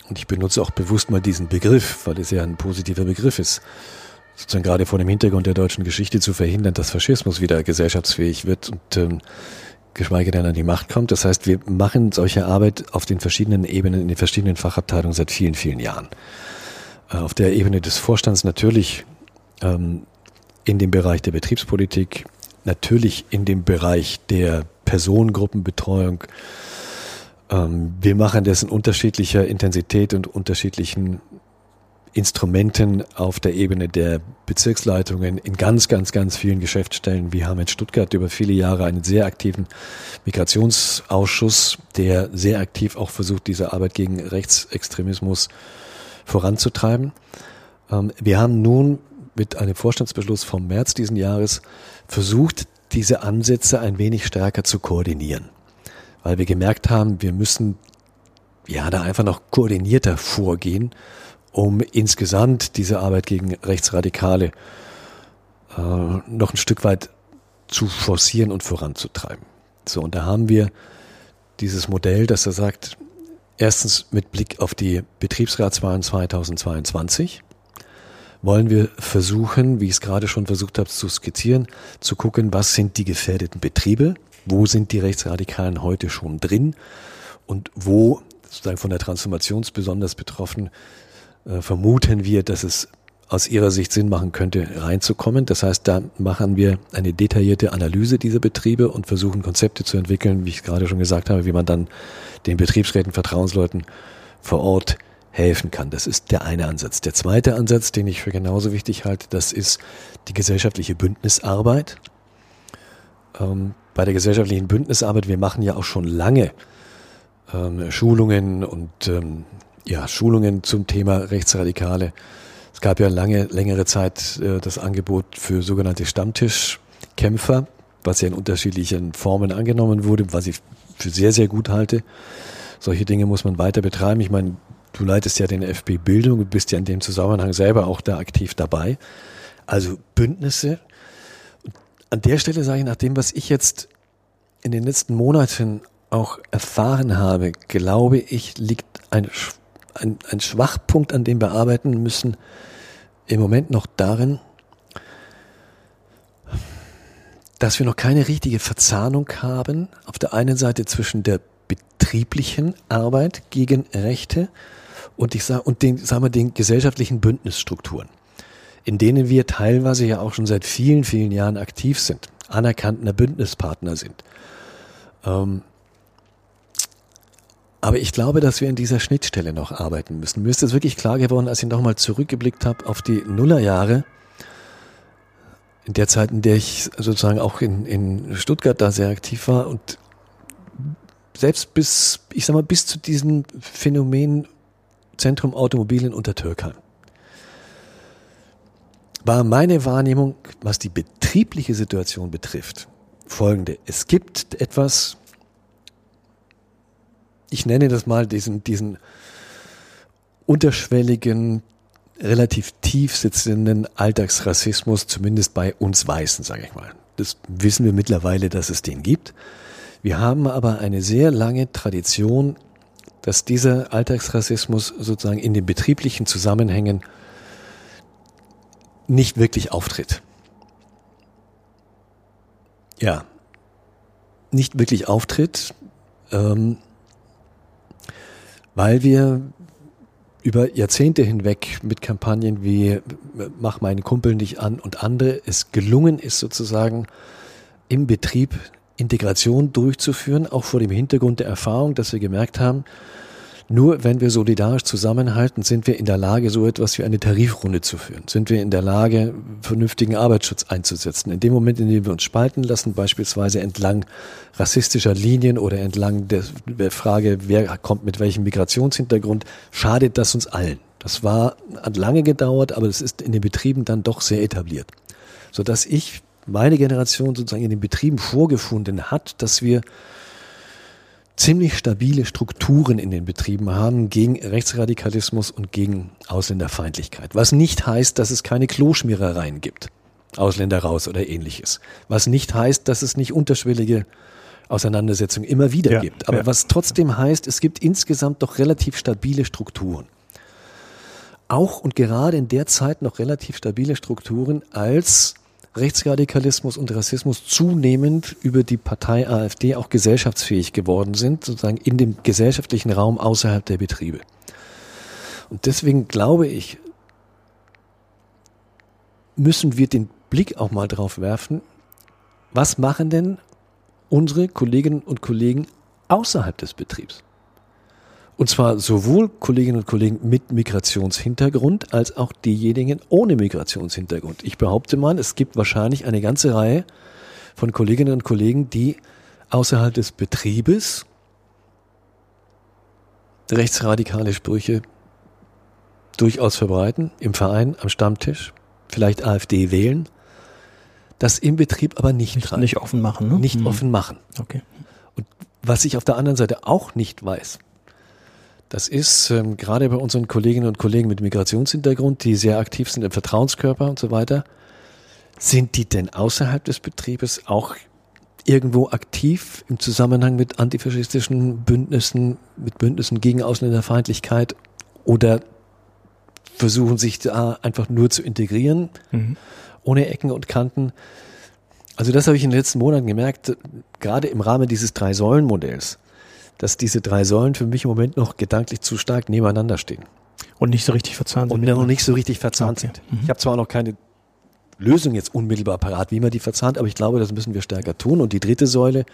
Und ich benutze auch bewusst mal diesen Begriff, weil es ja ein positiver Begriff ist. sozusagen gerade vor dem Hintergrund der deutschen Geschichte zu verhindern, dass Faschismus wieder gesellschaftsfähig wird und ähm, geschweige denn an die Macht kommt. Das heißt, wir machen solche Arbeit auf den verschiedenen Ebenen, in den verschiedenen Fachabteilungen seit vielen, vielen Jahren. Äh, auf der Ebene des Vorstands natürlich ähm, in dem Bereich der Betriebspolitik, natürlich in dem Bereich der Personengruppenbetreuung. Ähm, wir machen das in unterschiedlicher Intensität und unterschiedlichen Instrumenten auf der Ebene der Bezirksleitungen in ganz, ganz, ganz vielen Geschäftsstellen. Wir haben in Stuttgart über viele Jahre einen sehr aktiven Migrationsausschuss, der sehr aktiv auch versucht, diese Arbeit gegen Rechtsextremismus voranzutreiben. Ähm, wir haben nun mit einem Vorstandsbeschluss vom März diesen Jahres versucht, diese Ansätze ein wenig stärker zu koordinieren. Weil wir gemerkt haben, wir müssen ja da einfach noch koordinierter vorgehen um insgesamt diese Arbeit gegen Rechtsradikale äh, noch ein Stück weit zu forcieren und voranzutreiben. So, und da haben wir dieses Modell, das er sagt, erstens mit Blick auf die Betriebsratswahlen 2022 wollen wir versuchen, wie ich es gerade schon versucht habe zu skizzieren, zu gucken, was sind die gefährdeten Betriebe, wo sind die Rechtsradikalen heute schon drin und wo, sozusagen von der Transformation besonders betroffen, äh, vermuten wir, dass es aus ihrer Sicht Sinn machen könnte, reinzukommen. Das heißt, da machen wir eine detaillierte Analyse dieser Betriebe und versuchen Konzepte zu entwickeln, wie ich gerade schon gesagt habe, wie man dann den Betriebsräten, Vertrauensleuten vor Ort helfen kann. Das ist der eine Ansatz. Der zweite Ansatz, den ich für genauso wichtig halte, das ist die gesellschaftliche Bündnisarbeit. Ähm, bei der gesellschaftlichen Bündnisarbeit, wir machen ja auch schon lange ähm, Schulungen und ähm, ja, Schulungen zum Thema Rechtsradikale. Es gab ja lange, längere Zeit äh, das Angebot für sogenannte Stammtischkämpfer, was ja in unterschiedlichen Formen angenommen wurde, was ich für sehr, sehr gut halte. Solche Dinge muss man weiter betreiben. Ich meine, du leitest ja den FB Bildung und bist ja in dem Zusammenhang selber auch da aktiv dabei. Also Bündnisse. An der Stelle sage ich, nach dem, was ich jetzt in den letzten Monaten auch erfahren habe, glaube ich, liegt ein ein, ein Schwachpunkt, an dem wir arbeiten müssen, im Moment noch darin, dass wir noch keine richtige Verzahnung haben, auf der einen Seite zwischen der betrieblichen Arbeit gegen Rechte und ich sag, und den, sagen wir, den gesellschaftlichen Bündnisstrukturen, in denen wir teilweise ja auch schon seit vielen, vielen Jahren aktiv sind, anerkannter Bündnispartner sind. Ähm, aber ich glaube, dass wir in dieser Schnittstelle noch arbeiten müssen. Mir ist es wirklich klar geworden, als ich nochmal zurückgeblickt habe auf die Nullerjahre, in der Zeit, in der ich sozusagen auch in, in Stuttgart da sehr aktiv war und selbst bis, ich sag mal, bis zu diesem Phänomen Zentrum Automobil in Untertürkheim war meine Wahrnehmung, was die betriebliche Situation betrifft, folgende. Es gibt etwas, ich nenne das mal diesen, diesen unterschwelligen, relativ tief sitzenden Alltagsrassismus, zumindest bei uns Weißen, sage ich mal. Das wissen wir mittlerweile, dass es den gibt. Wir haben aber eine sehr lange Tradition, dass dieser Alltagsrassismus sozusagen in den betrieblichen Zusammenhängen nicht wirklich auftritt. Ja, nicht wirklich auftritt. Ähm, weil wir über Jahrzehnte hinweg mit Kampagnen wie Mach meinen Kumpel nicht an und andere es gelungen ist sozusagen im Betrieb Integration durchzuführen, auch vor dem Hintergrund der Erfahrung, dass wir gemerkt haben, nur wenn wir solidarisch zusammenhalten, sind wir in der Lage, so etwas wie eine Tarifrunde zu führen. Sind wir in der Lage, vernünftigen Arbeitsschutz einzusetzen. In dem Moment, in dem wir uns spalten lassen, beispielsweise entlang rassistischer Linien oder entlang der, Frage, wer kommt mit welchem Migrationshintergrund, schadet das uns allen. Das war, hat lange gedauert, aber es ist in den Betrieben dann doch sehr etabliert. Sodass ich, meine Generation sozusagen in den Betrieben vorgefunden hat, dass wir ziemlich stabile Strukturen in den Betrieben haben gegen Rechtsradikalismus und gegen Ausländerfeindlichkeit. Was nicht heißt, dass es keine Kloschmierereien gibt. Ausländer raus oder ähnliches. Was nicht heißt, dass es nicht unterschwellige Auseinandersetzungen immer wieder ja, gibt. Aber ja. was trotzdem heißt, es gibt insgesamt doch relativ stabile Strukturen. auch und gerade in der Zeit noch relativ stabile Strukturen, als Rechtsradikalismus und Rassismus zunehmend über die Partei AfD auch gesellschaftsfähig geworden sind, sozusagen in dem gesellschaftlichen Raum außerhalb der Betriebe. Und deswegen glaube ich, müssen wir den Blick auch mal drauf werfen, was machen denn unsere Kolleginnen und Kollegen außerhalb des Betriebs? Und zwar sowohl Kolleginnen und Kollegen mit Migrationshintergrund als auch diejenigen ohne Migrationshintergrund. Ich behaupte mal, es gibt wahrscheinlich eine ganze Reihe von Kolleginnen und Kollegen, die außerhalb des Betriebes rechtsradikale Sprüche durchaus verbreiten, im Verein, am Stammtisch, vielleicht AfD wählen, das im Betrieb aber nicht, nicht, nicht offen machen. Ne? Nicht mhm. offen machen. Okay. Und was ich auf der anderen Seite auch nicht weiß, das ist ähm, gerade bei unseren Kolleginnen und Kollegen mit Migrationshintergrund, die sehr aktiv sind im Vertrauenskörper und so weiter, sind die denn außerhalb des Betriebes auch irgendwo aktiv im Zusammenhang mit antifaschistischen Bündnissen, mit Bündnissen gegen Ausländerfeindlichkeit oder versuchen sich da einfach nur zu integrieren, mhm. ohne Ecken und Kanten? Also das habe ich in den letzten Monaten gemerkt, gerade im Rahmen dieses Drei-Säulen-Modells dass diese drei Säulen für mich im Moment noch gedanklich zu stark nebeneinander stehen. Und nicht so richtig verzahnt sind. Und noch nicht so richtig verzahnt okay. sind. Mhm. Ich habe zwar noch keine Lösung jetzt unmittelbar parat, wie man die verzahnt, aber ich glaube, das müssen wir stärker tun. Und die dritte Säule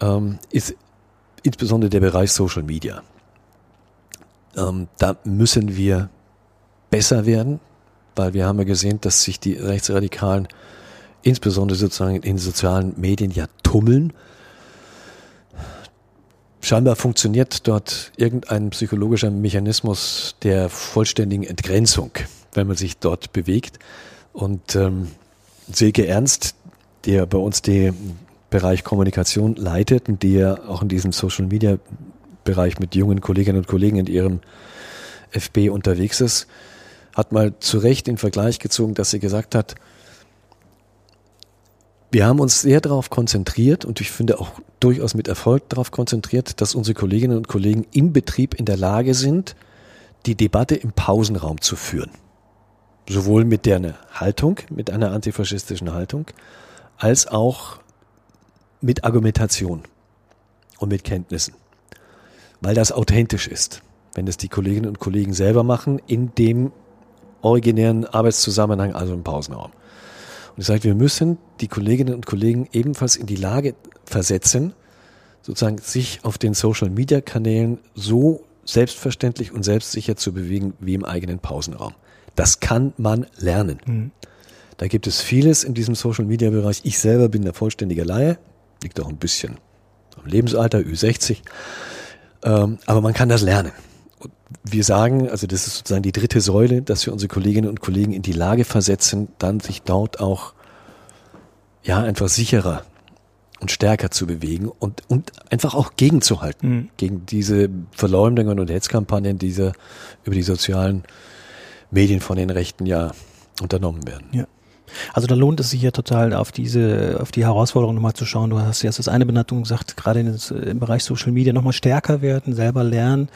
ähm, ist insbesondere der Bereich Social Media. Ähm, da müssen wir besser werden, weil wir haben ja gesehen, dass sich die Rechtsradikalen insbesondere sozusagen in sozialen Medien ja tummeln Scheinbar funktioniert dort irgendein psychologischer Mechanismus der vollständigen Entgrenzung, wenn man sich dort bewegt. Und ähm, Silke Ernst, der bei uns den Bereich Kommunikation leitet und die ja auch in diesem Social Media Bereich mit jungen Kolleginnen und Kollegen in ihrem FB unterwegs ist, hat mal zu Recht den Vergleich gezogen, dass sie gesagt hat, wir haben uns sehr darauf konzentriert und ich finde auch durchaus mit Erfolg darauf konzentriert, dass unsere Kolleginnen und Kollegen im Betrieb in der Lage sind, die Debatte im Pausenraum zu führen. Sowohl mit der Haltung, mit einer antifaschistischen Haltung, als auch mit Argumentation und mit Kenntnissen. Weil das authentisch ist, wenn es die Kolleginnen und Kollegen selber machen, in dem originären Arbeitszusammenhang, also im Pausenraum. Und ich sage, wir müssen die Kolleginnen und Kollegen ebenfalls in die Lage versetzen, sozusagen sich auf den Social-Media-Kanälen so selbstverständlich und selbstsicher zu bewegen wie im eigenen Pausenraum. Das kann man lernen. Mhm. Da gibt es vieles in diesem Social-Media-Bereich. Ich selber bin der vollständige Laie, liegt auch ein bisschen am Lebensalter, Ü60. Ähm, aber man kann das lernen. Wir sagen, also das ist sozusagen die dritte Säule, dass wir unsere Kolleginnen und Kollegen in die Lage versetzen, dann sich dort auch ja einfach sicherer und stärker zu bewegen und, und einfach auch gegenzuhalten mhm. gegen diese Verleumdungen und Hetzkampagnen, die über die sozialen Medien von den Rechten ja unternommen werden. Ja. Also da lohnt es sich ja total auf diese, auf die Herausforderung nochmal zu schauen. Du hast ja das eine Benannung gesagt, gerade im Bereich Social Media nochmal stärker werden, selber lernen,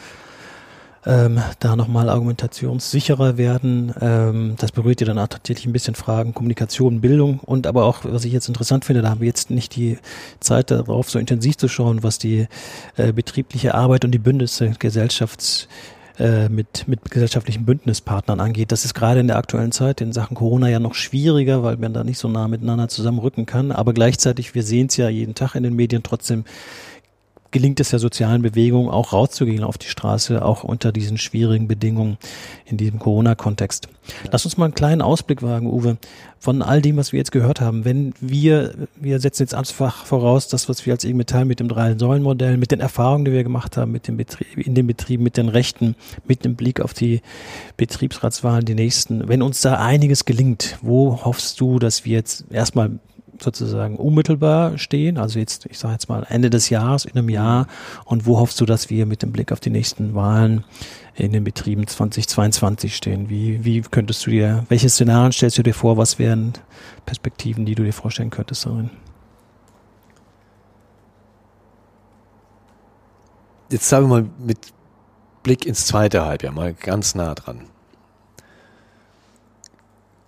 ähm, da nochmal argumentationssicherer werden. Ähm, das berührt ja dann auch tatsächlich ein bisschen Fragen Kommunikation, Bildung und aber auch, was ich jetzt interessant finde, da haben wir jetzt nicht die Zeit darauf, so intensiv zu schauen, was die äh, betriebliche Arbeit und die Bündnisse Gesellschafts äh, mit, mit gesellschaftlichen Bündnispartnern angeht. Das ist gerade in der aktuellen Zeit in Sachen Corona ja noch schwieriger, weil man da nicht so nah miteinander zusammenrücken kann. Aber gleichzeitig, wir sehen es ja jeden Tag in den Medien trotzdem, gelingt es der sozialen Bewegung auch rauszugehen auf die Straße, auch unter diesen schwierigen Bedingungen in diesem Corona-Kontext. Lass uns mal einen kleinen Ausblick wagen, Uwe, von all dem, was wir jetzt gehört haben. Wenn wir, wir setzen jetzt einfach voraus, das, was wir als IG Metall mit dem Drei-Säulen-Modell, mit den Erfahrungen, die wir gemacht haben, mit dem Betrieb, in dem Betrieb, mit den Rechten, mit dem Blick auf die Betriebsratswahlen, die nächsten, wenn uns da einiges gelingt, wo hoffst du, dass wir jetzt erstmal sozusagen unmittelbar stehen? Also jetzt, ich sage jetzt mal Ende des Jahres, in einem Jahr. Und wo hoffst du, dass wir mit dem Blick auf die nächsten Wahlen in den Betrieben 2022 stehen? Wie, wie könntest du dir, welche Szenarien stellst du dir vor? Was wären Perspektiven, die du dir vorstellen könntest darin? Jetzt sagen wir mal mit Blick ins zweite Halbjahr, mal ganz nah dran.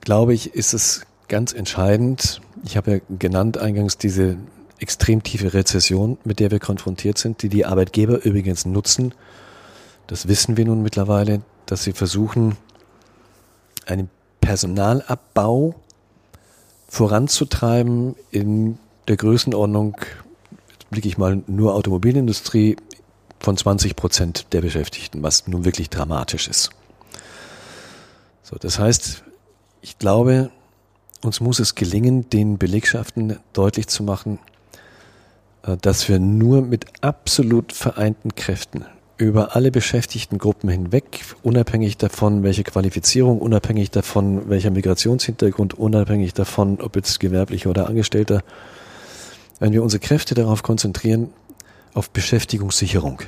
Glaube ich, ist es ganz entscheidend. Ich habe ja genannt eingangs diese extrem tiefe Rezession, mit der wir konfrontiert sind, die die Arbeitgeber übrigens nutzen. Das wissen wir nun mittlerweile, dass sie versuchen, einen Personalabbau voranzutreiben in der Größenordnung, jetzt blicke ich mal nur Automobilindustrie, von 20 Prozent der Beschäftigten, was nun wirklich dramatisch ist. So, das heißt, ich glaube, uns muss es gelingen, den Belegschaften deutlich zu machen, äh, dass wir nur mit absolut vereinten Kräften über alle beschäftigten Gruppen hinweg, unabhängig davon, welche Qualifizierung, unabhängig davon, welcher Migrationshintergrund, unabhängig davon, ob jetzt gewerblicher oder Angestellter, wenn wir unsere Kräfte darauf konzentrieren, auf Beschäftigungssicherung.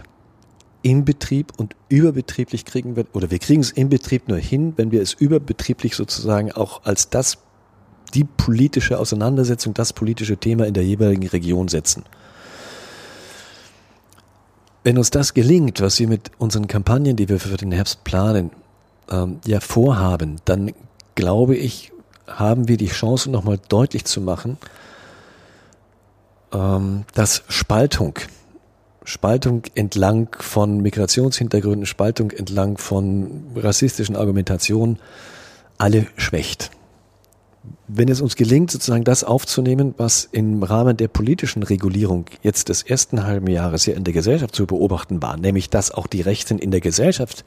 Im Betrieb und überbetrieblich kriegen wir, oder wir kriegen es im Betrieb nur hin, wenn wir es überbetrieblich sozusagen auch als das, die politische Auseinandersetzung, das politische Thema in der jeweiligen Region setzen. Wenn uns das gelingt, was wir mit unseren Kampagnen, die wir für den Herbst planen, ähm, ja vorhaben, dann glaube ich, haben wir die Chance, nochmal deutlich zu machen, ähm, dass Spaltung, Spaltung entlang von Migrationshintergründen, Spaltung entlang von rassistischen Argumentationen alle schwächt wenn es uns gelingt, sozusagen das aufzunehmen, was im Rahmen der politischen Regulierung jetzt des ersten halben Jahres hier in der Gesellschaft zu beobachten war, nämlich dass auch die Rechten in der Gesellschaft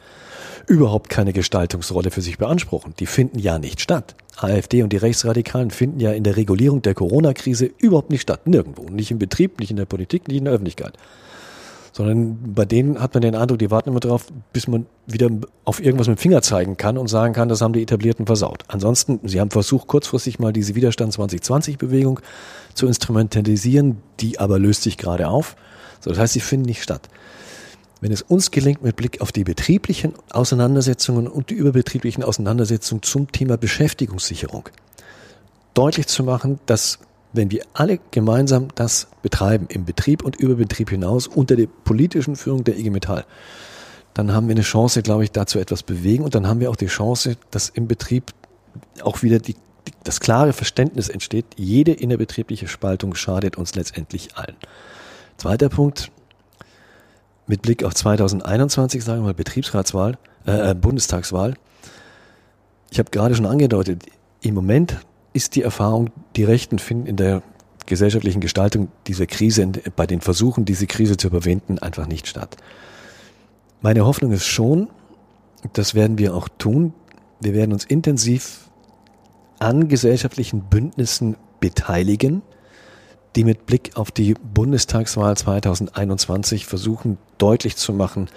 überhaupt keine Gestaltungsrolle für sich beanspruchen. Die finden ja nicht statt. AfD und die Rechtsradikalen finden ja in der Regulierung der Corona-Krise überhaupt nicht statt. Nirgendwo. Nicht im Betrieb, nicht in der Politik, nicht in der Öffentlichkeit sondern bei denen hat man den Eindruck, die warten immer darauf, bis man wieder auf irgendwas mit dem Finger zeigen kann und sagen kann, das haben die Etablierten versaut. Ansonsten, sie haben versucht, kurzfristig mal diese Widerstand 2020-Bewegung zu instrumentalisieren, die aber löst sich gerade auf. So, das heißt, sie finden nicht statt. Wenn es uns gelingt, mit Blick auf die betrieblichen Auseinandersetzungen und die überbetrieblichen Auseinandersetzungen zum Thema Beschäftigungssicherung deutlich zu machen, dass wenn wir alle gemeinsam das betreiben, im Betrieb und über Betrieb hinaus, unter der politischen Führung der IG Metall, dann haben wir eine Chance, glaube ich, dazu etwas bewegen und dann haben wir auch die Chance, dass im Betrieb auch wieder die, die, das klare Verständnis entsteht, jede innerbetriebliche Spaltung schadet uns letztendlich allen. Zweiter Punkt, mit Blick auf 2021, sagen wir mal Betriebsratswahl, äh, äh, Bundestagswahl. Ich habe gerade schon angedeutet, im Moment ist die Erfahrung, die Rechten finden in der gesellschaftlichen Gestaltung dieser Krise, bei den Versuchen, diese Krise zu überwinden, einfach nicht statt. Meine Hoffnung ist schon, das werden wir auch tun, wir werden uns intensiv an gesellschaftlichen Bündnissen beteiligen, die mit Blick auf die Bundestagswahl 2021 versuchen deutlich zu machen,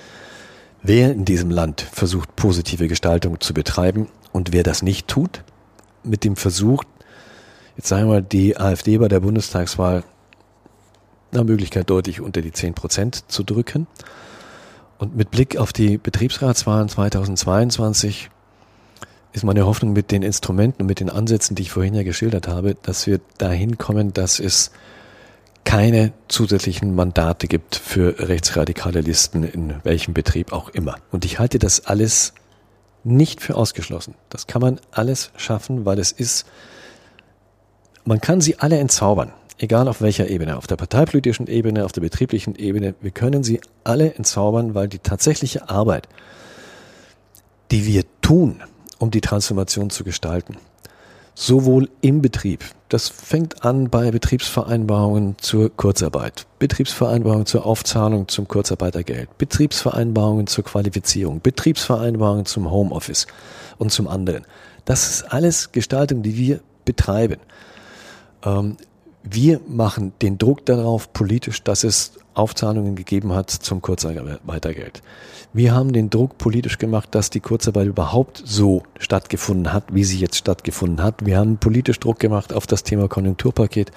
wer in diesem Land versucht, positive Gestaltung zu betreiben und wer das nicht tut mit dem Versuch, jetzt sagen wir mal, die AfD bei der Bundestagswahl nach Möglichkeit deutlich unter die 10 Prozent zu drücken. Und mit Blick auf die Betriebsratswahlen 2022 ist meine Hoffnung mit den Instrumenten und mit den Ansätzen, die ich vorhin ja geschildert habe, dass wir dahin kommen, dass es keine zusätzlichen Mandate gibt für rechtsradikale Listen in welchem Betrieb auch immer. Und ich halte das alles nicht für ausgeschlossen. Das kann man alles schaffen, weil es ist, man kann sie alle entzaubern, egal auf welcher Ebene, auf der parteipolitischen Ebene, auf der betrieblichen Ebene. Wir können sie alle entzaubern, weil die tatsächliche Arbeit, die wir tun, um die Transformation zu gestalten, sowohl im Betrieb. Das fängt an bei Betriebsvereinbarungen zur Kurzarbeit, Betriebsvereinbarungen zur Aufzahlung zum Kurzarbeitergeld, Betriebsvereinbarungen zur Qualifizierung, Betriebsvereinbarungen zum Homeoffice und zum anderen. Das ist alles Gestaltung, die wir betreiben. Ähm, wir machen den Druck darauf politisch, dass es Aufzahlungen gegeben hat zum Kurzarbeitergeld. Wir haben den Druck politisch gemacht, dass die Kurzarbeit überhaupt so stattgefunden hat, wie sie jetzt stattgefunden hat. Wir haben politisch Druck gemacht auf das Thema Konjunkturpaket.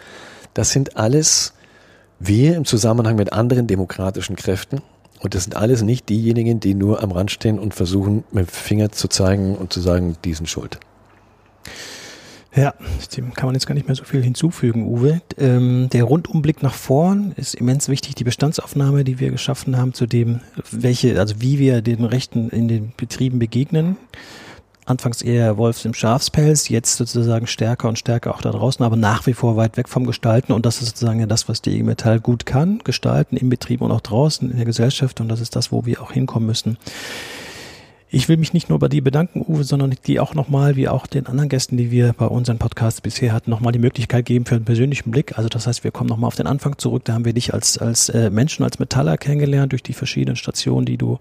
Das sind alles wir im Zusammenhang mit anderen demokratischen Kräften. Und das sind alles nicht diejenigen, die nur am Rand stehen und versuchen, mit dem Finger zu zeigen und zu sagen, die sind schuld. Ja, dem kann man jetzt gar nicht mehr so viel hinzufügen, Uwe. Ähm, der Rundumblick nach vorn ist immens wichtig. Die Bestandsaufnahme, die wir geschaffen haben, zu dem, welche, also wie wir den Rechten in den Betrieben begegnen. Anfangs eher Wolfs im Schafspelz, jetzt sozusagen stärker und stärker auch da draußen, aber nach wie vor weit weg vom Gestalten. Und das ist sozusagen ja das, was die IG Metall gut kann, gestalten im Betrieb und auch draußen in der Gesellschaft. Und das ist das, wo wir auch hinkommen müssen. Ich will mich nicht nur bei dir bedanken, Uwe, sondern die auch nochmal, wie auch den anderen Gästen, die wir bei unseren Podcasts bisher hatten, nochmal die Möglichkeit geben für einen persönlichen Blick. Also das heißt, wir kommen nochmal auf den Anfang zurück. Da haben wir dich als, als äh, Menschen, als Metaller kennengelernt durch die verschiedenen Stationen, die du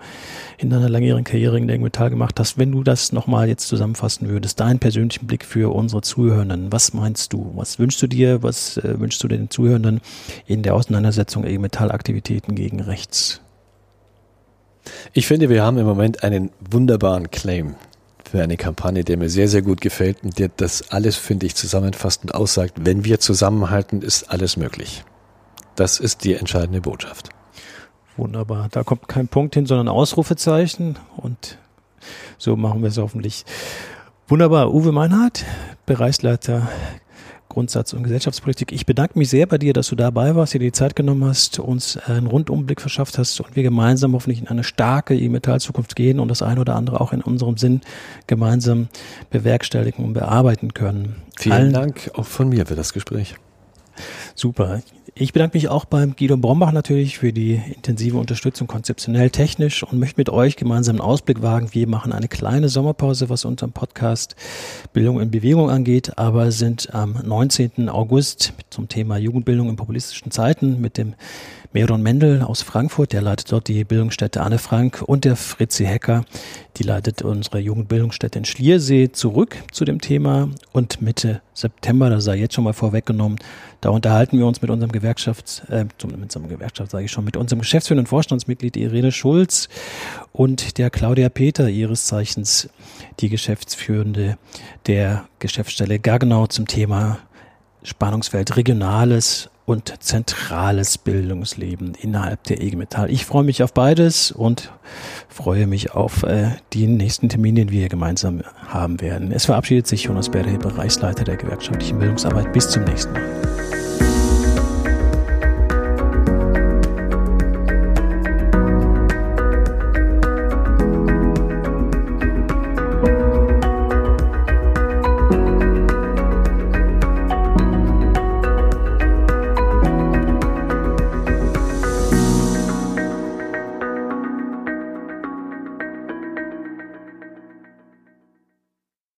in deiner langjährigen Karriere in der Metall gemacht hast. Wenn du das nochmal jetzt zusammenfassen würdest, deinen persönlichen Blick für unsere Zuhörenden, was meinst du? Was wünschst du dir? Was äh, wünschst du den Zuhörenden in der Auseinandersetzung gegen Metallaktivitäten gegen rechts? Ich finde, wir haben im Moment einen wunderbaren Claim für eine Kampagne, der mir sehr, sehr gut gefällt und der das alles, finde ich, zusammenfasst und aussagt, wenn wir zusammenhalten, ist alles möglich. Das ist die entscheidende Botschaft. Wunderbar. Da kommt kein Punkt hin, sondern Ausrufezeichen und so machen wir es hoffentlich. Wunderbar. Uwe Meinhardt, Bereichsleiter Grundsatz und Gesellschaftspolitik. Ich bedanke mich sehr bei dir, dass du dabei warst, dir die Zeit genommen hast, uns einen Rundumblick verschafft hast und wir gemeinsam hoffentlich in eine starke E-Metall-Zukunft gehen und das eine oder andere auch in unserem Sinn gemeinsam bewerkstelligen und bearbeiten können. Vielen Allen Dank auch von mir für das Gespräch. Super. Ich bedanke mich auch beim Guido Brombach natürlich für die intensive Unterstützung konzeptionell, technisch und möchte mit euch gemeinsam einen Ausblick wagen. Wir machen eine kleine Sommerpause, was unserem Podcast Bildung in Bewegung angeht, aber sind am 19. August zum Thema Jugendbildung in populistischen Zeiten mit dem Meron Mendel aus Frankfurt, der leitet dort die Bildungsstätte Anne Frank und der Fritzi Hecker, die leitet unsere Jugendbildungsstätte in Schliersee zurück zu dem Thema und Mitte September, das sei jetzt schon mal vorweggenommen, da unterhalten wir uns mit unserem Gewerkschafts, äh, mit unserem Gewerkschaft sage ich schon, mit unserem geschäftsführenden Vorstandsmitglied Irene Schulz und der Claudia Peter, ihres Zeichens die Geschäftsführende der Geschäftsstelle Gaggenau zum Thema Spannungsfeld Regionales und zentrales Bildungsleben innerhalb der IG Metall. Ich freue mich auf beides und freue mich auf äh, die nächsten Termine, die wir gemeinsam haben werden. Es verabschiedet sich Jonas Berre, Bereichsleiter der gewerkschaftlichen Bildungsarbeit. Bis zum nächsten Mal.